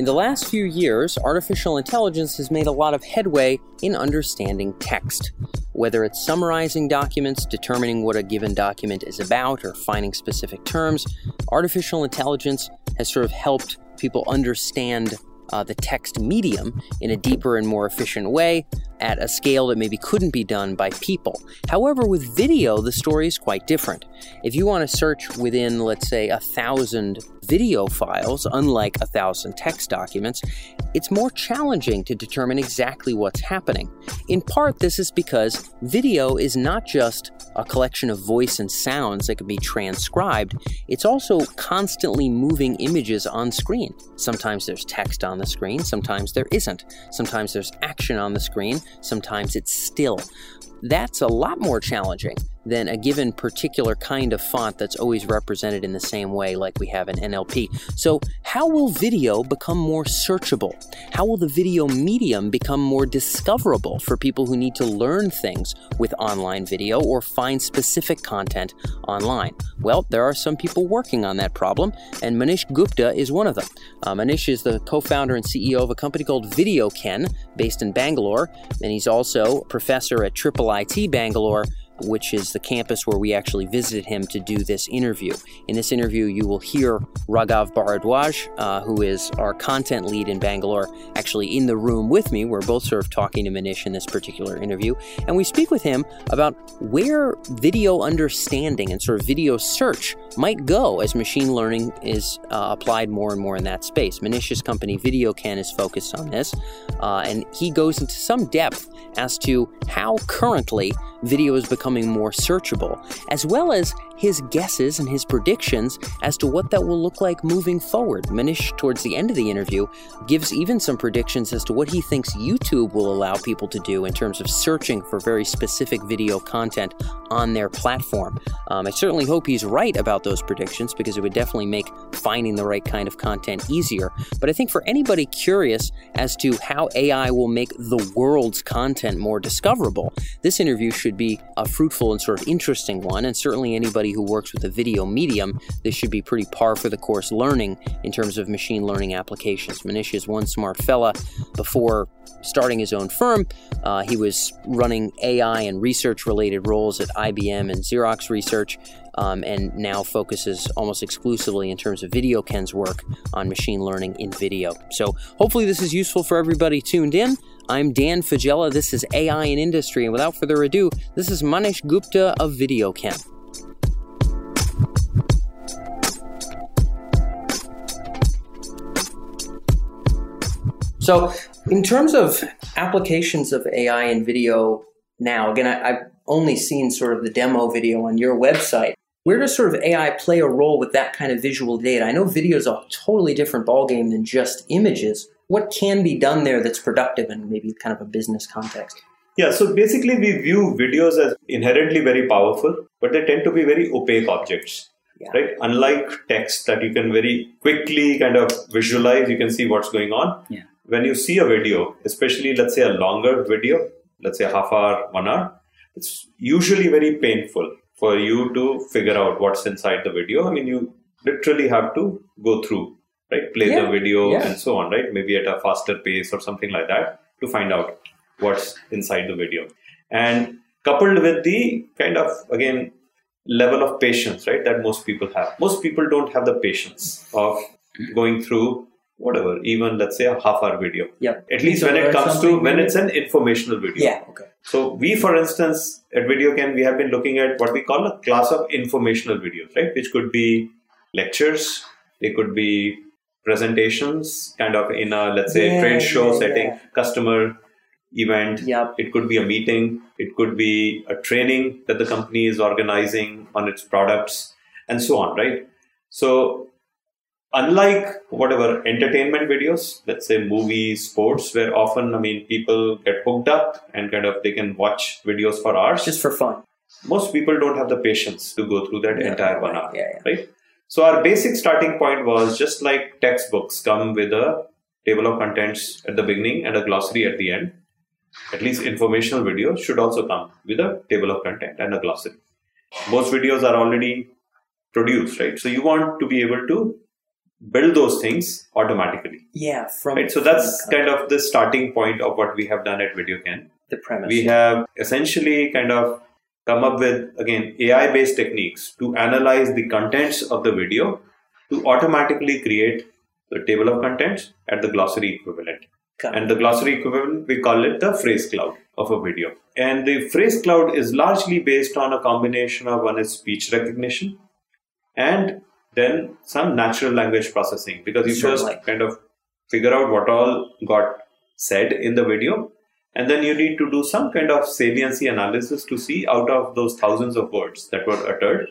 In the last few years, artificial intelligence has made a lot of headway in understanding text. Whether it's summarizing documents, determining what a given document is about, or finding specific terms, artificial intelligence has sort of helped people understand uh, the text medium in a deeper and more efficient way at a scale that maybe couldn't be done by people. However, with video, the story is quite different. If you want to search within, let's say, a thousand video files, unlike a thousand text documents, it's more challenging to determine exactly what's happening. In part, this is because video is not just a collection of voice and sounds that can be transcribed, it's also constantly moving images on screen. Sometimes there's text on the screen, sometimes there isn't. Sometimes there's action on the screen, sometimes it's still. That's a lot more challenging than a given particular kind of font that's always represented in the same way, like we have in NLP. So, how will video become more searchable? How will the video medium become more discoverable for people who need to learn things with online video or find specific content online? Well, there are some people working on that problem, and Manish Gupta is one of them. Uh, Manish is the co founder and CEO of a company called VideoKen, based in Bangalore, and he's also a professor at Triple IT Bangalore which is the campus where we actually visited him to do this interview. In this interview, you will hear Raghav Bharadwaj, uh, who is our content lead in Bangalore, actually in the room with me. We're both sort of talking to Manish in this particular interview, and we speak with him about where video understanding and sort of video search might go as machine learning is uh, applied more and more in that space. Manish's company VideoKen, is focused on this, uh, and he goes into some depth as to how currently video is becoming more searchable, as well as his guesses and his predictions as to what that will look like moving forward. Manish, towards the end of the interview, gives even some predictions as to what he thinks YouTube will allow people to do in terms of searching for very specific video content on their platform. Um, I certainly hope he's right about those predictions because it would definitely make finding the right kind of content easier. But I think for anybody curious as to how AI will make the world's content more discoverable, this interview should be a fruitful and sort of interesting one, and certainly anybody who works with a video medium, this should be pretty par for the course learning in terms of machine learning applications. Manish is one smart fella. Before starting his own firm, uh, he was running AI and research related roles at IBM and Xerox Research. Um, and now focuses almost exclusively in terms of VideoKen's work on machine learning in video. So, hopefully, this is useful for everybody tuned in. I'm Dan Faggella. This is AI in Industry. And without further ado, this is Manish Gupta of VideoKen. So, in terms of applications of AI in video now, again, I, have only seen sort of the demo video on your website. Where does sort of AI play a role with that kind of visual data? I know video is a totally different ballgame than just images. What can be done there that's productive in maybe kind of a business context? Yeah, so basically, we view videos as inherently very powerful, but they tend to be very opaque objects. Yeah. Right? Unlike text that you can very quickly kind of visualize, you can see what's going on. Yeah when you see a video, especially let's say a longer video, let's say half hour, one hour, it's usually very painful for you to figure out what's inside the video. I mean, you literally have to go through, right? Play yeah. the video yeah. and so on, right? Maybe at a faster pace or something like that to find out what's inside the video. And coupled with the kind of, again, level of patience, right, that most people have. Most people don't have the patience of going through whatever, even let's say a half hour video. Yeah. At least when it comes to when it's an informational video. Yeah. Okay. So we, for instance, at VideoKen, we have been looking at what we call a class of informational videos, right? Which could be lectures, they could be presentations, kind of in a let's say yeah, trade show yeah, setting, yeah. customer event. Yeah. It could be a meeting. It could be a training that the company is organizing on its products, and so on, right? So unlike whatever entertainment videos, let's say movies, sports, where often, I mean, people get hooked up and kind of they can watch videos for hours. Just for fun. Most people don't have the patience to go through that entire one hour. Yeah, yeah. Right? So our basic starting point was just like textbooks come with a table of contents at the beginning and a glossary at the end. At least informational videos should also come with a table of content and a glossary. Most videos are already produced, right? So you want to be able to build those things automatically. Yeah, from right. So that's kind of the starting point of what we have done at VideoKen. the premise. We have essentially kind of come up with again AI based techniques to analyze the contents of the video to automatically create the table of contents at the glossary equivalent. Got And the glossary equivalent, we call it the phrase cloud of a video. And the phrase cloud is largely based on a combination of one is speech recognition and then some natural language processing because you Certainly. first kind of figure out what all got said in the video and then you need to do some kind of saliency analysis to see out of those thousands of words that were uttered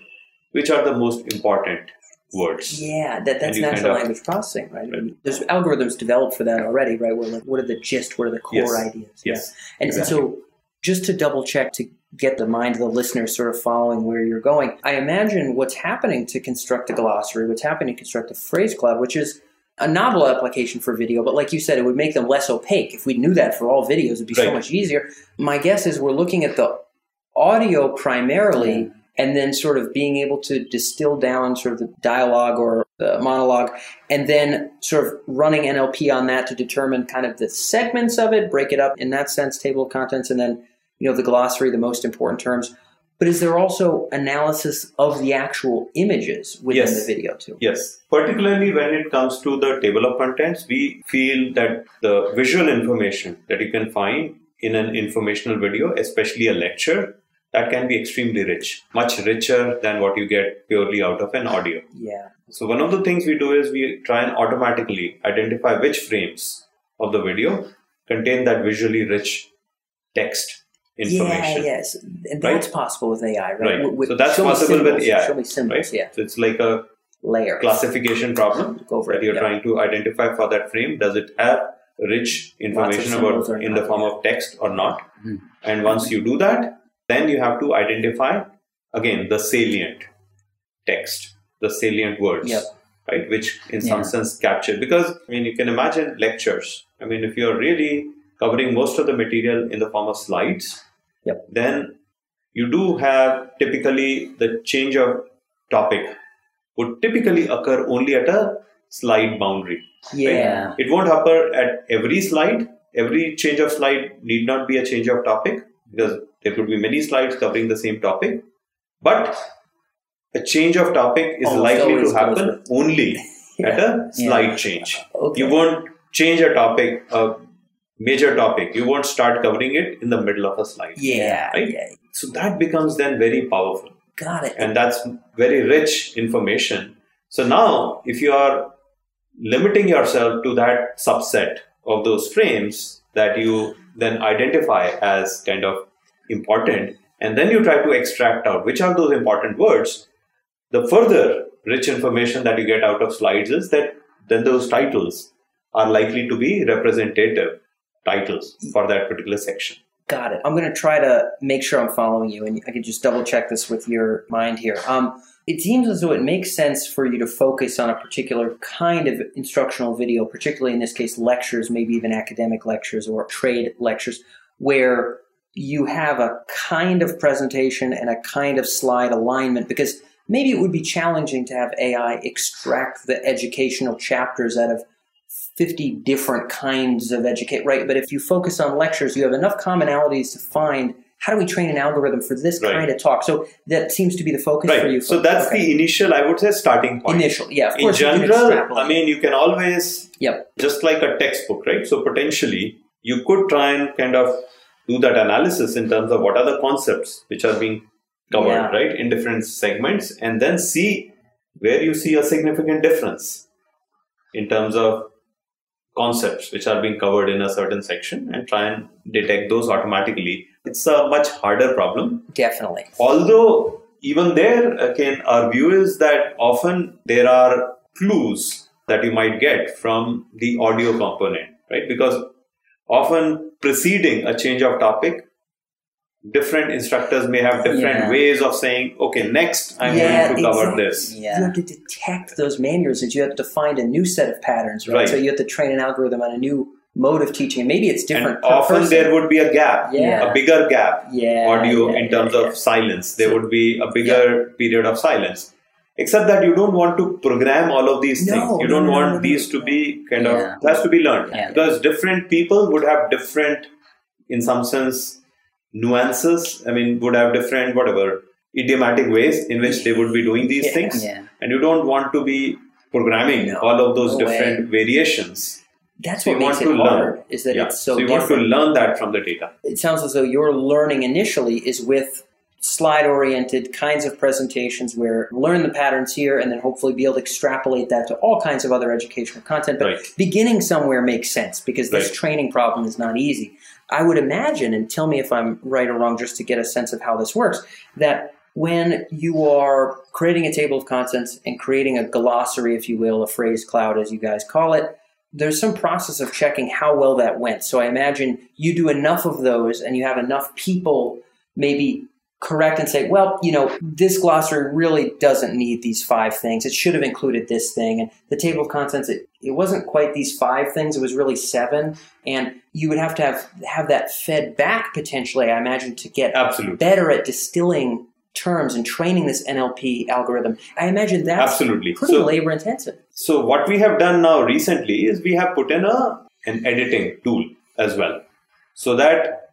which are the most important words Yeah, that, that's natural language processing, right? Right. There's algorithms developed for that already, right? Where like, what are the gist? What are the core Yes. ideas? Yes, Yeah. And, and so, just to double check to get the mind of the listener sort of following where you're going, I imagine what's happening to construct a glossary, what's happening to construct a phrase cloud, which is a novel application for video, but like you said, it would make them less opaque. If we knew that for all videos, it'd be so much easier. My guess is we're looking at the audio primarily and then sort of being able to distill down sort of the dialogue or the monologue and then sort of running NLP on that to determine kind of the segments of it, break it up in that sense, table of contents, and then, you know, the glossary, the most important terms. But is there also analysis of the actual images within Yes. the video too? Yes, particularly when it comes to the table of contents, we feel that the visual information that you can find in an informational video, especially a lecture, that can be extremely rich, much richer than what you get purely out of an audio. Yeah. So, one of the things we do is we try and automatically identify which frames of the video contain that visually rich text information. Yeah, yes. And Right? that's possible with AI, right? Right. With- with- So that's show me possible with symbols, AI, Show me symbols, Right? yeah. So, it's like a Layer. classification problem Go for that it. you're yeah. trying to identify for that frame. Does it have rich information about in not, the form yeah. of text or not? Mhm. And once you do that, then you have to identify again the salient text, the salient words, Yep. right? Which in Yeah. some sense capture because I mean you can imagine lectures. I mean if you're really covering most of the material in the form of slides, Yep. then you do have typically the change of topic would typically occur only at a slide boundary. Yeah. It won't occur at every slide. Every change of slide need not be a change of topic because there could be many slides covering the same topic. But a change of topic is Almost likely to happen only at a Yeah. slide change. Okay. You won't change a topic, a major topic. You won't start covering it in the middle of a slide. yeah, Right? yeah. So that becomes then very powerful Got it. and that's very rich information. So now, if you are limiting yourself to that subset of those frames that you then identify as kind of important, and then you try to extract out which are those important words, the further rich information that you get out of slides is that then those titles are likely to be representative titles for that particular section. Got it. I'm going to try to make sure I'm following you, and I can just double check this with your mind here. Um, it seems as though it makes sense for you to focus on a particular kind of instructional video, particularly in this case, lectures, maybe even academic lectures or trade lectures, where you have a kind of presentation and a kind of slide alignment because maybe it would be challenging to have AI extract the educational chapters out of 50 different kinds of educate right but if you focus on lectures you have enough commonalities to find how do we train an algorithm for this Right. kind of talk so that seems to be the focus for you Right. So that's Okay. the initial, I would say, starting point. initial yeah of in general. I mean, you can always, Yep. just like a textbook, right? So potentially, you could try and kind of do that analysis in terms of what are the concepts which are being covered, Yeah. right, in different segments, and then see where you see a significant difference in terms of concepts which are being covered in a certain section and try and detect those automatically. It's a much harder problem. Definitely. Although even there again our view is that often there are clues that you might get from the audio component right? Because often preceding a change of topic different instructors may have different Yeah. ways of saying okay next i'm Yeah, going to cover exactly. this you have to detect those mannerisms you have to find a new set of patterns right, Right. so you have to train an algorithm on a new mode of teaching maybe it's different and often person. there would be a gap Yeah. a bigger gap yeah audio yeah, in terms yeah, of silence. There would be a bigger period of silence. except that you don't want to program all of these No, things you don't no, want no, no, these no. to be kind Yeah. of it has to be learned Yeah. because different people would have different in some sense nuances i mean would have different whatever idiomatic ways in which they would be doing these Yeah. things Yeah. and you don't want to be programming No, all of those no different variations That's So what makes it want to hard. learn. Is that yeah it's so, you want to learn that from the data it sounds as though your learning initially is with slide oriented kinds of presentations where learn the patterns here and then hopefully be able to extrapolate that to all kinds of other educational content. But Right. beginning somewhere makes sense because this Right. training problem is not easy. I would imagine, and tell me if I'm right or wrong just to get a sense of how this works, that when you are creating a table of contents and creating a glossary, if you will, a phrase cloud as you guys call it, there's some process of checking how well that went. So I imagine you do enough of those and you have enough people maybe correct and say, well, you know, this glossary really doesn't need these five things. It should have included this thing. And the table of contents, it, it wasn't quite these five things, it was really seven. And you would have to have, have that fed back potentially, I imagine, to get absolutely better at distilling terms and training this NLP algorithm. I imagine that's absolutely pretty so labor intensive. So what we have done now recently is we have put in a an editing tool as well, so that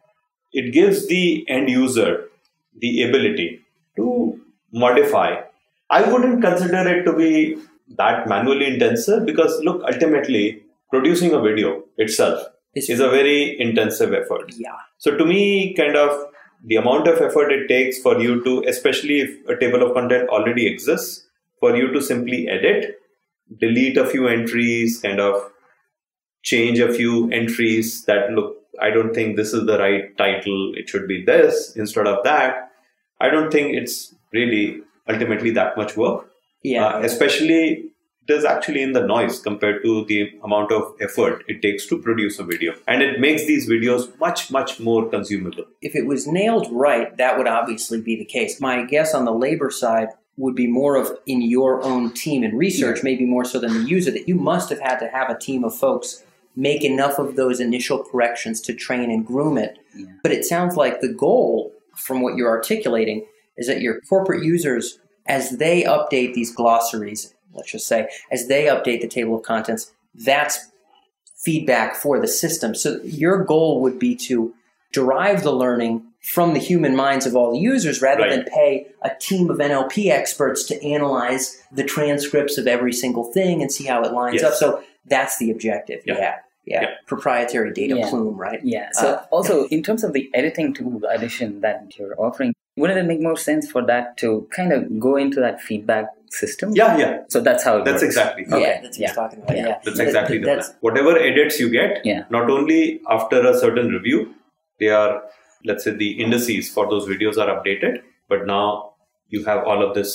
it gives the end user the ability to modify. I wouldn't consider it to be that manually intensive uh, because look, ultimately producing a video itself It's, is a very intensive effort. yeah. So to me, kind of the amount of effort it takes for you to, especially if a table of content already exists, for you to simply edit, delete a few entries, kind of change a few entries that look, I don't think this is the right title, it should be this instead of that. I don't think it's really ultimately that much work. Yeah. Uh, especially it is actually in the noise compared to the amount of effort it takes to produce a video and it makes these videos much much more consumable if it was nailed right, that would obviously be the case. My guess on the labor side would be more of in your own team and research, maybe more so than the user, that you must have had to have a team of folks make enough of those initial corrections to train and groom it. Yeah. But it sounds like the goal, from what you're articulating, is that your corporate users, as they update these glossaries, let's just say, as they update the table of contents, that's feedback for the system. So your goal would be to derive the learning from the human minds of all the users rather Right. than pay a team of NLP experts to analyze the transcripts of every single thing and see how it lines Yes. up. So that's the objective. Yeah. Yeah. Yeah. Yeah. Proprietary data Yeah. plume, right? Yeah. So Uh, also in terms of the editing tool addition that you're offering, wouldn't it make more sense for that to kind of go into that feedback system? yeah yeah So that's how it that's works. exactly Yeah, that's what Yeah. talking about. Yeah. Yeah. that's That- exactly the that's, plan whatever edits you get Yeah. not only after a certain review they are let's say the indices for those videos are updated but now you have all of this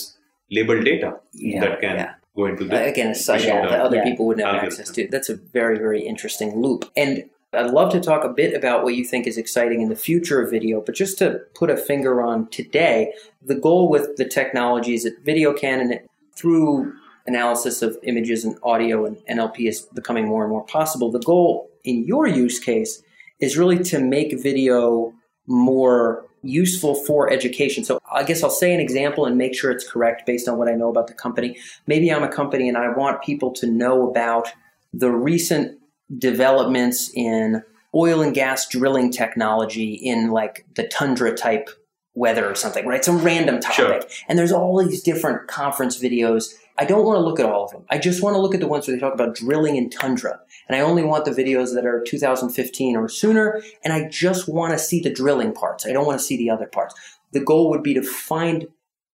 labeled data Yeah. that can yeah. go into Uh, again, a site machine that other Yeah. people wouldn't have access to. That's a very, very interesting loop. And I'd love to talk a bit about what you think is exciting in the future of video, but just to put a finger on today, the goal with the technologies at VideoKen and it, through analysis of images and audio and NLP is becoming more and more possible. The goal in your use case is really to make video more useful for education. So I guess I'll say an example and make sure it's correct based on what I know about the company. Maybe I'm a company and I want people to know about the recent developments in oil and gas drilling technology in like the tundra type weather or something, right? Some random topic. And there's all these different conference videos. I don't want to look at all of them. I just want to look at the ones where they talk about drilling in tundra. And I only want the videos that are 2015 or sooner. And I just want to see the drilling parts. I don't want to see the other parts. The goal would be to find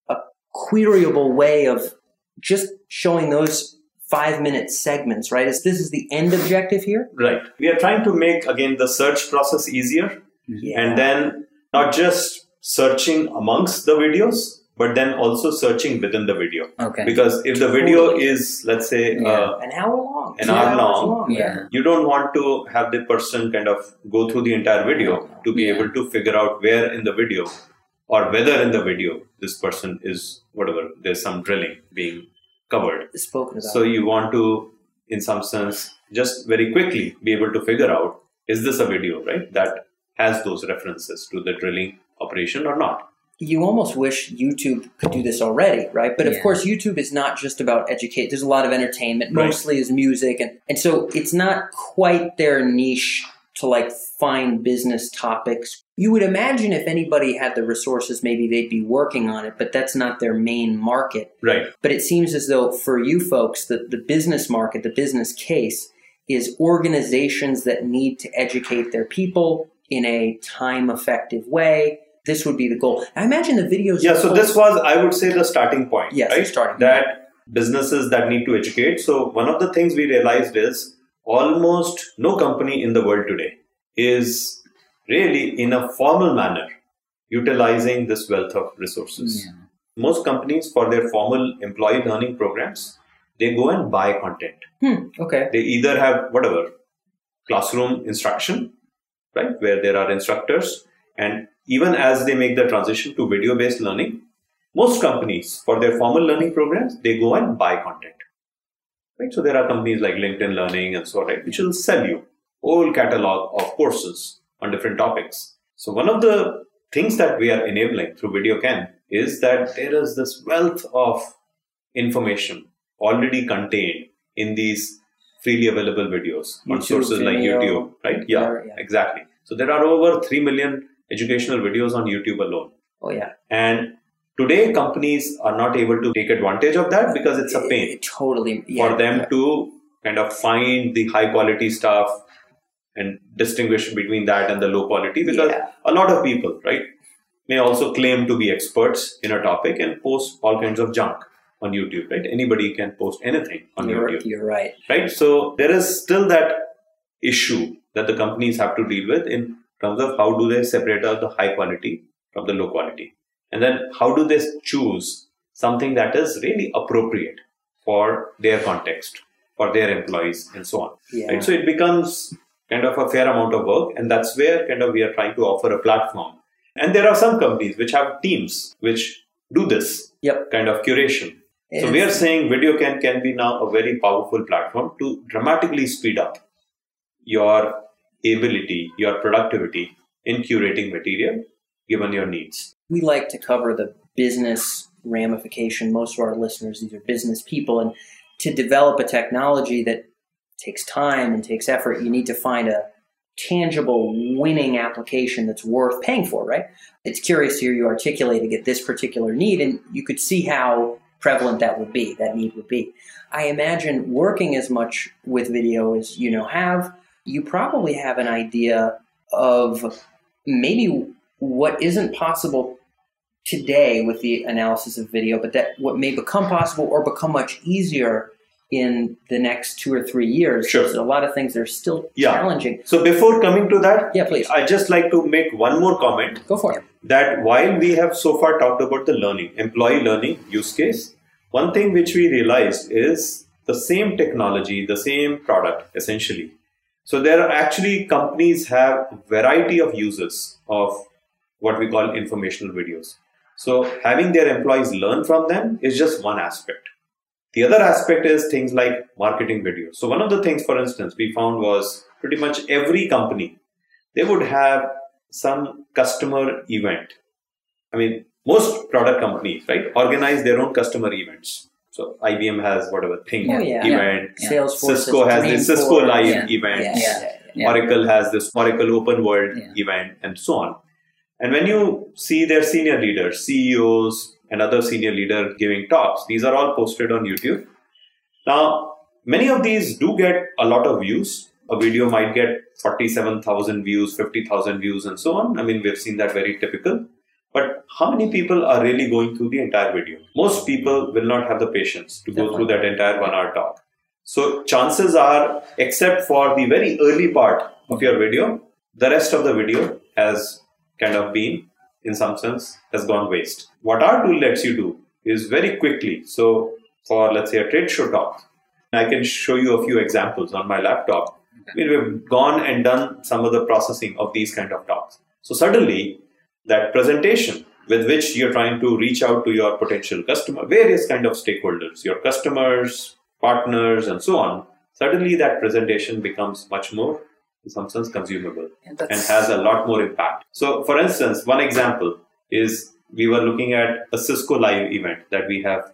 a queryable way of just showing those five minute segments, right? Is this is the end objective here? right we are trying to make again the search process easier Yeah. and then not just searching amongst the videos but then also searching within the video Okay. because if the video is let's say Yeah. uh, an hour long. An hour hours long. Yeah. you don't want to have the person kind of go through the entire video to be Yeah. able to figure out where in the video or whether in the video this person is whatever there's some drilling being covered Spoken about. so you want to in some sense just very quickly be able to figure out is this a video right that has those references to the drilling operation or not you almost wish YouTube could do this already, right? But of course, YouTube is not just about educate. There's a lot of entertainment, Right. mostly is music, and and so it's not quite their niche to like find business topics. You would imagine if anybody had the resources, maybe they'd be working on it, but that's not their main market. Right. But it seems as though for you folks, the, the business market, the business case is organizations that need to educate their people in a time effective way. This would be the goal. I imagine the videos. Yeah. So this was, I would say, the starting point. Yes, right? starting that businesses that need to educate. So one of the things we realized is almost no company in the world today is really in a formal manner utilizing this wealth of resources. Yeah. Most companies for their formal employee learning programs, they go and buy content. Hmm, okay. They either have whatever classroom instruction, right, where there are instructors, and even as they make the transition to video based learning, most companies for their formal learning programs, they go and buy content. Right? So there are companies like LinkedIn Learning and so on, right, which will sell you whole catalog of courses on different topics. So one of the things that we are enabling through VideoKen is that there is this wealth of information already contained in these freely available videos on YouTube, sources like YouTube, right? Yeah, yeah. exactly. So there are over 3 million educational videos on YouTube alone. Oh yeah. And today companies are not able to take advantage of that because it's a pain It totally. Yeah, for them yeah. to kind of find the high quality stuff and distinguish between that and the low quality because Yeah. a lot of people, right, may also claim to be experts in a topic and post all kinds of junk on YouTube, right? Anybody can post anything on You're, YouTube you're right. right? So there is still that issue that the companies have to deal with in terms of how do they separate out the high quality from the low quality, and then how do they choose something that is really appropriate for their context, for their employees, and so on. Yeah. Right? So it becomes kind of a fair amount of work, and that's where kind of we are trying to offer a platform. And there are some companies which have teams which do this Yep. kind of curation. So we are saying VideoKen can be now a very powerful platform to dramatically speed up your ability, your productivity in curating material given your needs. we like to cover the business ramification. Most of our listeners, these are business people, and to develop a technology that takes time and takes effort, you need to find a tangible winning application that's worth paying for, right? It's curious to hear you articulate to get this particular need, and you could see how prevalent that would be, that need would be. I imagine working as much with video as you know have, you probably have an idea of maybe what isn't possible today with the analysis of video, but that what may become possible or become much easier in the next two or three years. Sure. There's a lot of things that are still Yeah. challenging. So before coming to that, Yeah, please I just like to make one more comment go for it. that while we have so far talked about the learning, employee learning use case, one thing which we realized is the same technology, the same product essentially. So there are actually companies have variety of uses of what we call informational videos. So having their employees learn from them is just one aspect. The other aspect is things like marketing videos. So one of the things, for instance, we found was pretty much every company, they would have some customer event. I mean, most product companies, right, organize their own customer events. So IBM has whatever thing Oh, yeah. event. Yeah. Salesforce, Cisco has this Cisco Live event. Oracle has this Oracle Open World event, and so on. And when you see their senior leaders, CEOs, and other senior leader giving talks, these are all posted on YouTube. Now, many of these do get a lot of views. A video might get 47,000 views, 50,000 views, and so on. I mean, we've seen that very typical. But how many people are really going through the entire video? Most people will not have the patience to go through that entire one hour talk. So chances are, except for the very early part of your video, the rest of the video has kind of been, in some sense, has gone waste. What our tool lets you do is very quickly. So for let's say a trade show talk, I can show you a few examples on my laptop. I mean, we've gone and done some of the processing of these kind of talks. So suddenly, that presentation with which you're trying to reach out to your potential customer, various kind of stakeholders, your customers, partners, and so on, suddenly that presentation becomes much more, in some sense, consumable And and has a lot more impact. So, for instance, one example is we were looking at a Cisco Live event that we have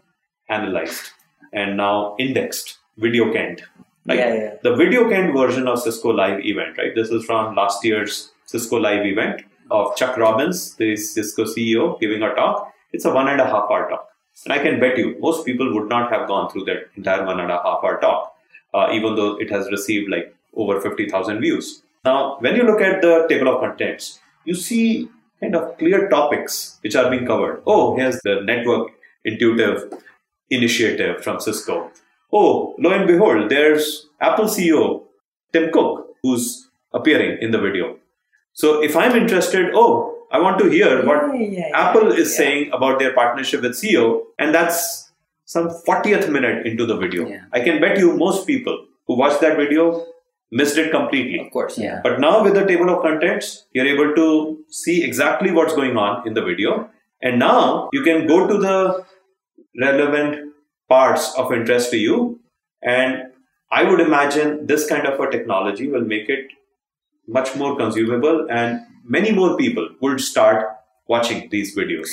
analyzed and now indexed VideoKen. Right? Yeah, yeah. The VideoKen version of Cisco Live event, right? This is from last year's Cisco Live event of Chuck Robbins, the Cisco CEO, giving a talk. It's a one and a half hour talk. And I can bet you most people would not have gone through that entire one and a half hour talk, uh, even though it has received like over 50,000 views. Now, when you look at the table of contents, you see kind of clear topics which are being covered. Oh, here's the network intuitive initiative from Cisco. Oh, lo and behold, there's Apple CEO Tim Cook who's appearing in the video. So if I'm interested, oh, I want to hear what Yeah, yeah, Apple is yeah. saying about their partnership with CEO, and that's some 40th minute into the video. Yeah. I can bet you most people who watch that video missed it completely. Of course. Yeah. But now with the table of contents, you're able to see exactly what's going on in the video. And now you can go to the relevant parts of interest to you. And I would imagine this kind of a technology will make it much more consumable and many more people would start watching these videos.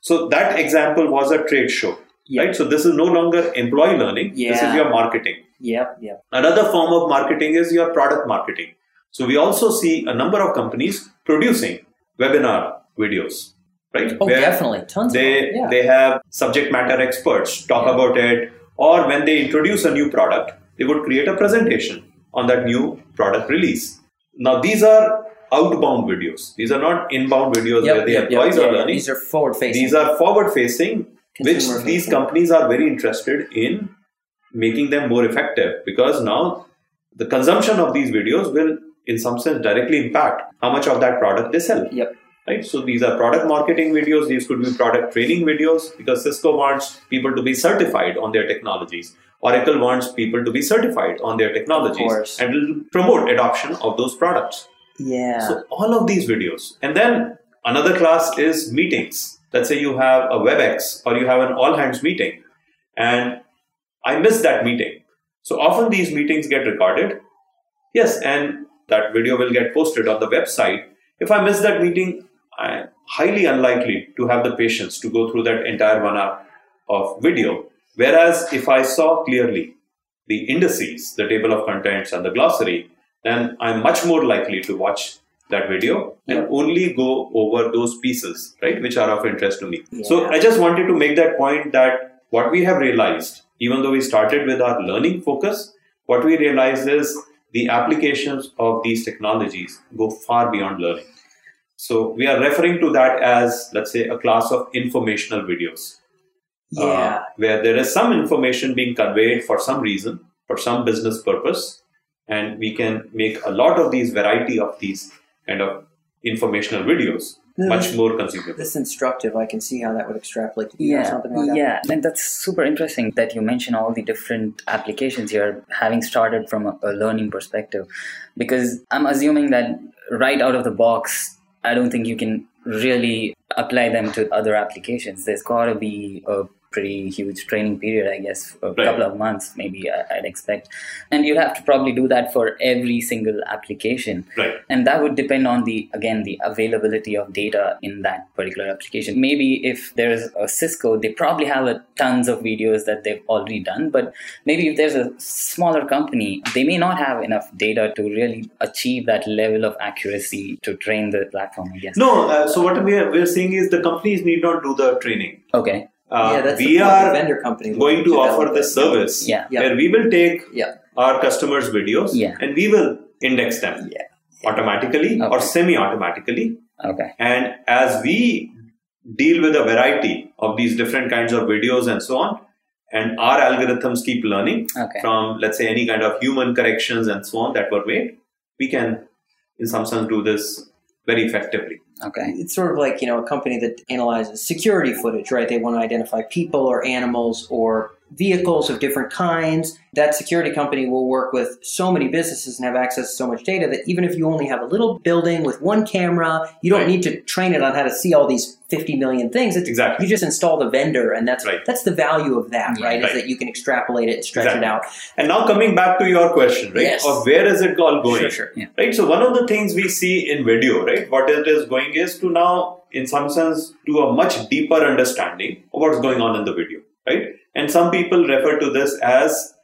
So that example was a trade show, Yeah. right? So this is no longer employee learning. This is your marketing. Yep. Yep. Another form of marketing is your product marketing. So we also see a number of companies producing webinar videos, right? Oh, Where definitely. Tons They of them. Yeah. they have subject matter experts talk Yeah. about it, or when they introduce a new product, they would create a presentation on that new product release. Now these are outbound videos. These are not inbound videos Yep, where the yep, yep. employees Yeah, are yeah. learning. These are forward facing. These are forward facing, which these companies are very interested in making them more effective because now the consumption of these videos will, in some sense, directly impact how much of that product they sell. Yep. Right. So these are product marketing videos. These could be product training videos because Cisco wants people to be certified on their technologies. Oracle wants people to be certified on their technologies and will promote adoption of those products. Yeah. So all of these videos. And then another class is meetings. Let's say you have a WebEx or you have an all hands meeting and I missed that meeting. So often these meetings get recorded. Yes, and that video will get posted on the website. If I miss that meeting, I'm highly unlikely to have the patience to go through that entire one hour of video. Whereas if I saw clearly the indices, the table of contents, and the glossary, then I'm much more likely to watch that video and Yeah. only go over those pieces, right, which are of interest to me. So I just wanted to make that point that what we have realized, even though we started with our learning focus, what we realize is the applications of these technologies go far beyond learning. So we are referring to that as, let's say, a class of informational videos. Uh, where there is some information being conveyed for some reason, for some business purpose, and we can make a lot of these variety of these kind of informational videos No, much more consumable. That's instructive. I can see how that would extrapolate to Yeah, something like that. yeah, and that's super interesting that you mention all the different applications here, having started from a, a learning perspective, because I'm assuming that right out of the box, I don't think you can really apply them to other applications. There's got to be a pretty huge training period, I guess, a Right. couple of months, maybe I'd expect, and you'd have to probably do that for every single application Right. and that would depend on the again the availability of data in that particular application maybe if there's a cisco they probably have a tons of videos that they've already done but maybe if there's a smaller company they may not have enough data to really achieve that level of accuracy to train the platform i guess No, uh, so what we are, we're saying is the companies need not do the training. okay Uh, yeah, that's we the are vendor company going to offer it. this service Yeah. Yeah. where we will take Yeah. our customers' videos Yeah. and we will index them Yeah. automatically or semi-automatically. okay And as we deal with a variety of these different kinds of videos and so on, and our algorithms keep learning okay from, let's say, any kind of human corrections and so on that were made, we can, in some sense, do this very effectively. okay It's sort of like you know a company that analyzes security footage, right? They want to identify people or animals or vehicles of different kinds. That security company will work with so many businesses and have access to so much data that even if you only have a little building with one camera, you don't Right. need to train it on how to see all these 50 million things. It's, Exactly. You just install the vendor, and that's Right. that's the value of that, Yeah. right? Is that you can extrapolate it and stretch Exactly. it out. And now coming back to your question, right? Yes. Of where is it all going? Sure, sure. Yeah. Right. So one of the things we see in video, right, what it is going is to now in some sense, to a much deeper understanding of what's going on in the video, right? And some people refer to this as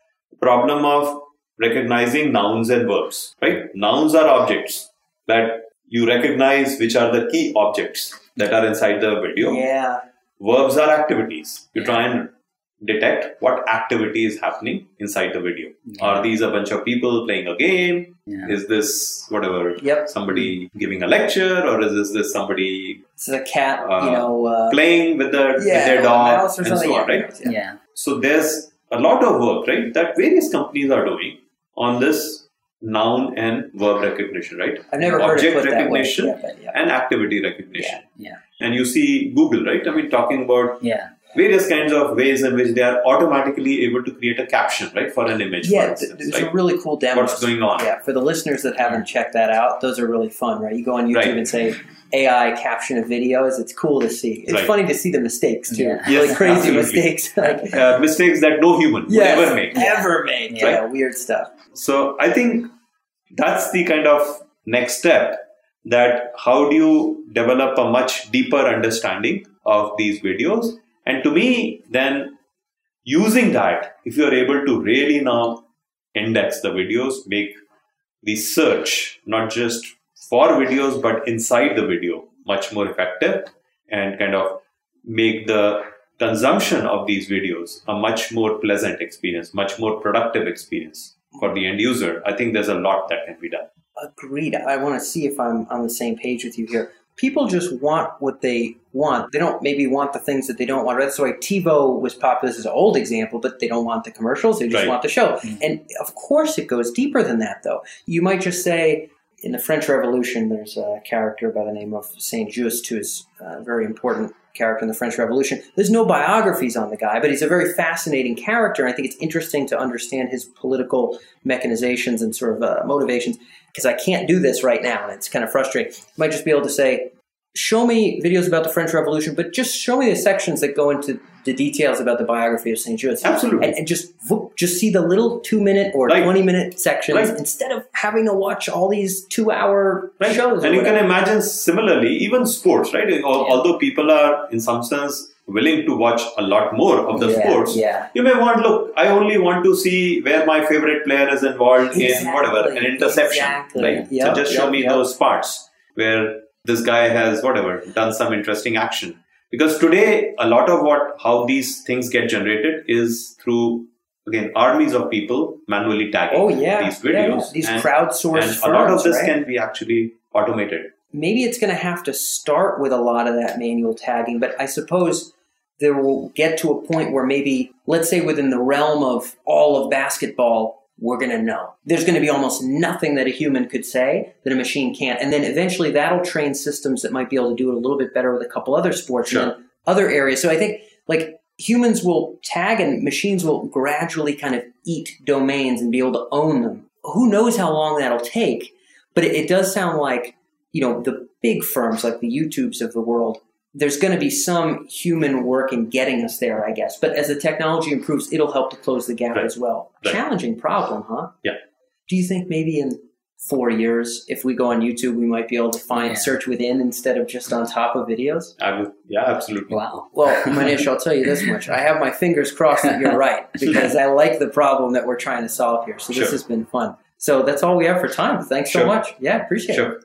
problem of recognizing nouns and verbs, right? Nouns are objects that you recognize which are the key objects that are inside the video. Yeah. Verbs are activities. You try and detect what activity is happening inside the video. Yeah. Are these a bunch of people playing a game? Yeah. Is this whatever Yep. somebody giving a lecture, or is this, this somebody It's a cat, Uh, you know. Uh, playing with their with their dog or and so on, yeah, right? yeah. yeah. So there's a lot of work, right, that various companies are doing on this noun and verb recognition, right? I've never heard Object it put that way. recognition Yeah, but yeah. and activity recognition. Yeah. And you see Google, right? I mean, talking about Yeah. Various kinds of ways in which they are automatically able to create a caption, right, for an image, for Yeah, instance, there's right? some really cool demos. What's going on? Yeah, for the listeners that haven't checked that out, those are really fun, right? You go on YouTube Right. and say AI caption of videos. It's cool to see. It's Right. funny to see the mistakes too. Yeah. Really Yes, crazy absolutely. mistakes. like, Uh, mistakes that no human would yes, ever make. ever made. Yeah. Yeah, weird stuff. So I think that's the kind of next step that how do you develop a much deeper understanding of these videos? And to me, then using that, if you're able to really now index the videos, make the search not just for videos but inside the video much more effective and kind of make the consumption of these videos a much more pleasant experience, much more productive experience for the end user. I think there's a lot that can be done. Agreed. I want to see if I'm on the same page with you here. People just want what they want. They don't maybe want the things that they don't want. That's why TiVo was popular. This is an old example, but they don't want the commercials. They just Right. want the show. Mhm. And of course, it goes deeper than that, though. You might just say, in the French Revolution, there's a character by the name of Saint Just, who is a very important character in the French Revolution. There's no biographies on the guy, but he's a very fascinating character. I think it's interesting to understand his political mechanizations and sort of uh, motivations because I can't do this right now, and it's kind of frustrating. You might just be able to say, show me videos about the French Revolution, but just show me the sections that go into the details about the biography of Saint Just. Absolutely. And, and just just see the little two minute or Right. 20 minute sections Right. instead of having to watch all these two hour Right. shows. And you can imagine similarly, even sports, right? Al- Although people are, in some sense, willing to watch a lot more of the yeah, sports, Yeah. you may want, look, I only want to see where my favorite player is involved in whatever, an interception. Exactly. Right? Yep, so just show me yep. those parts where this guy has whatever done some interesting action. Because today, a lot of what how these things get generated is through again armies of people manually tagging Oh, yeah. these Yeah, yeah. videos. These and, crowdsourced and firms, a lot of this right? can be actually automated. maybe it's going to have to start with a lot of that manual tagging, but I suppose there will get to a point where maybe, let's say, within the realm of all of basketball, we're going to know. There's going to be almost nothing that a human could say that a machine can't. And then eventually that'll train systems that might be able to do it a little bit better with a couple other sports Sure. and other areas. So I think like humans will tag and machines will gradually kind of eat domains and be able to own them. Who knows how long that'll take? But it, it does sound like you know the big firms like the YouTubes of the world. There's going to be some human work in getting us there, I guess. But as the technology improves, it'll help to close the gap Right. as well. Right. Challenging problem, huh? Yeah. Do you think maybe in four years, if we go on YouTube, we might be able to find Yeah. search within instead of just on top of videos? I would, yeah, absolutely. Wow. Well, Manish, I'll tell you this much. I have my fingers crossed that you're right because I like the problem that we're trying to solve here. So this has been fun. So that's all we have for time. Thanks so much. Yeah, appreciate it.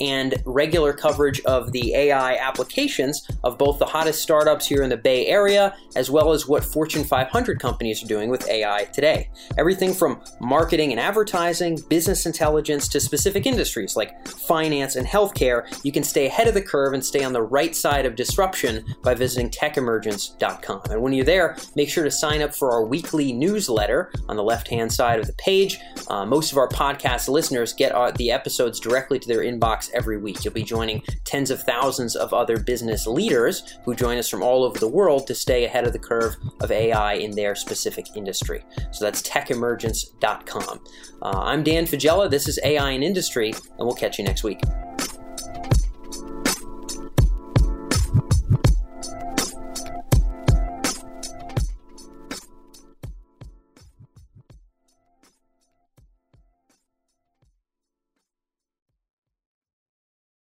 and regular coverage of the AI applications of both the hottest startups here in the Bay Area, as well as what Fortune 500 companies are doing with AI today. Everything from marketing and advertising, business intelligence, to specific industries like finance and healthcare, you can stay ahead of the curve and stay on the right side of disruption by visiting techemergence.com. And when you're there, make sure to sign up for our weekly newsletter on the left hand side of the page. Uh, most of our podcast listeners get our, the episodes directly to their inbox talks every week. You'll be joining tens of thousands of other business leaders who join us from all over the world to stay ahead of the curve of AI in their specific industry. So that's techemergence.com. Uh, I'm Dan Faggella. This is AI in Industry, and we'll catch you next week.